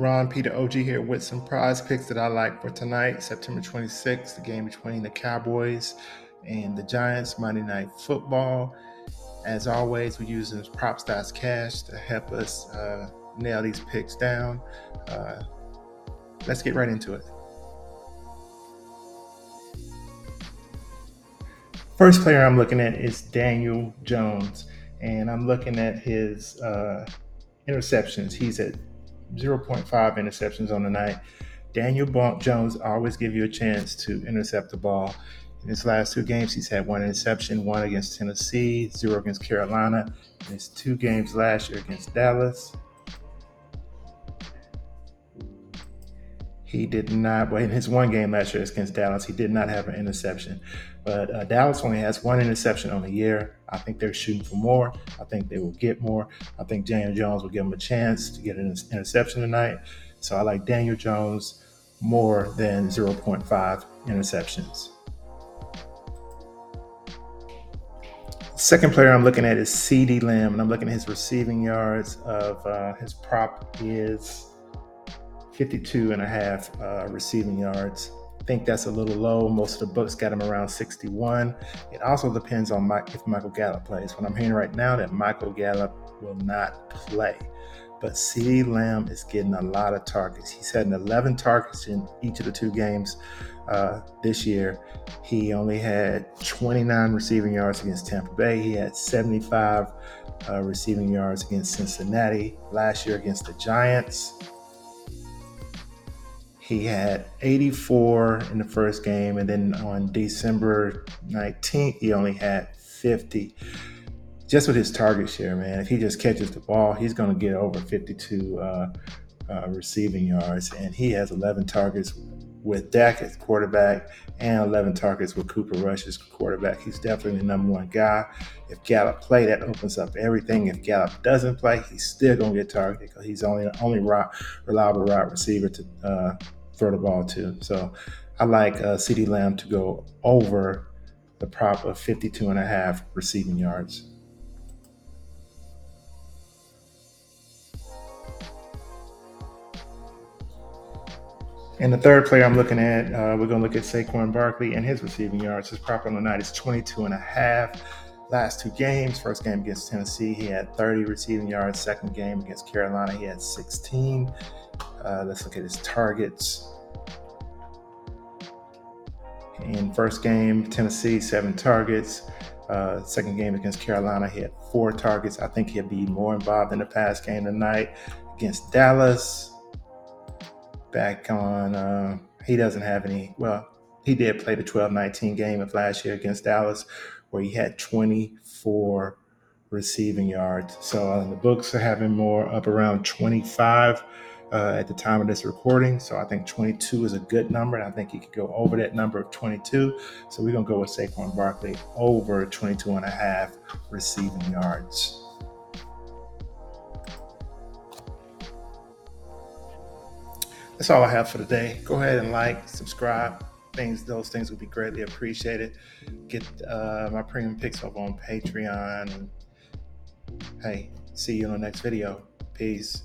Ron Peter OG here with some prize picks that I like for tonight, September 26th, the game between the Cowboys and the Giants, Monday Night Football. As always, we're using Prop Stats Cash to help us uh, nail these picks down. Uh, let's get right into it. First player I'm looking at is Daniel Jones, and I'm looking at his uh, interceptions. He's at 0.5 interceptions on the night. Daniel Jones always give you a chance to intercept the ball. In his last two games, he's had one interception, one against Tennessee, zero against Carolina. In his two games last year against Dallas, He did not, well, in his one game last year against Dallas, he did not have an interception. But uh, Dallas only has one interception on the year. I think they're shooting for more. I think they will get more. I think Daniel Jones will give them a chance to get an interception tonight. So I like Daniel Jones more than 0.5 interceptions. Second player I'm looking at is CeeDee Lamb, and I'm looking at his receiving yards of uh, his prop is 52 and a half uh, receiving yards. I think that's a little low. Most of the books got him around 61. It also depends on Mike, if Michael Gallup plays. What I'm hearing right now that Michael Gallup will not play. But CeeDee Lamb is getting a lot of targets. He's had 11 targets in each of the two games uh, this year. He only had 29 receiving yards against Tampa Bay. He had 75 uh, receiving yards against Cincinnati last year against the Giants. He had 84 in the first game, and then on December 19th, he only had 50. Just with his target share, man, if he just catches the ball, he's going to get over 52 uh, uh, receiving yards, and he has 11 targets with Dak as quarterback and 11 targets with Cooper Rush as quarterback. He's definitely the number one guy. If Gallup play, that opens up everything. If Gallup doesn't play, he's still gonna get targeted because he's only the only reliable wide receiver to uh, throw the ball to. So I like uh, CeeDee Lamb to go over the prop of 52 and a half receiving yards. And the third player I'm looking at, uh, we're going to look at Saquon Barkley and his receiving yards. His prop on the night is 22 and a half. Last two games, first game against Tennessee, he had 30 receiving yards. Second game against Carolina, he had 16. Uh, let's look at his targets. In first game, Tennessee, seven targets. Uh, second game against Carolina, he had four targets. I think he'll be more involved in the pass game tonight against Dallas. Back on, uh, he doesn't have any. Well, he did play the 12 19 game of last year against Dallas, where he had 24 receiving yards. So uh, the books are having more up around 25 uh, at the time of this recording. So I think 22 is a good number. And I think he could go over that number of 22. So we're going to go with Saquon Barkley over 22 and a half receiving yards. That's all I have for today. Go ahead and like, subscribe. Things, those things would be greatly appreciated. Get uh, my premium picks up on Patreon. Hey, see you in the next video. Peace.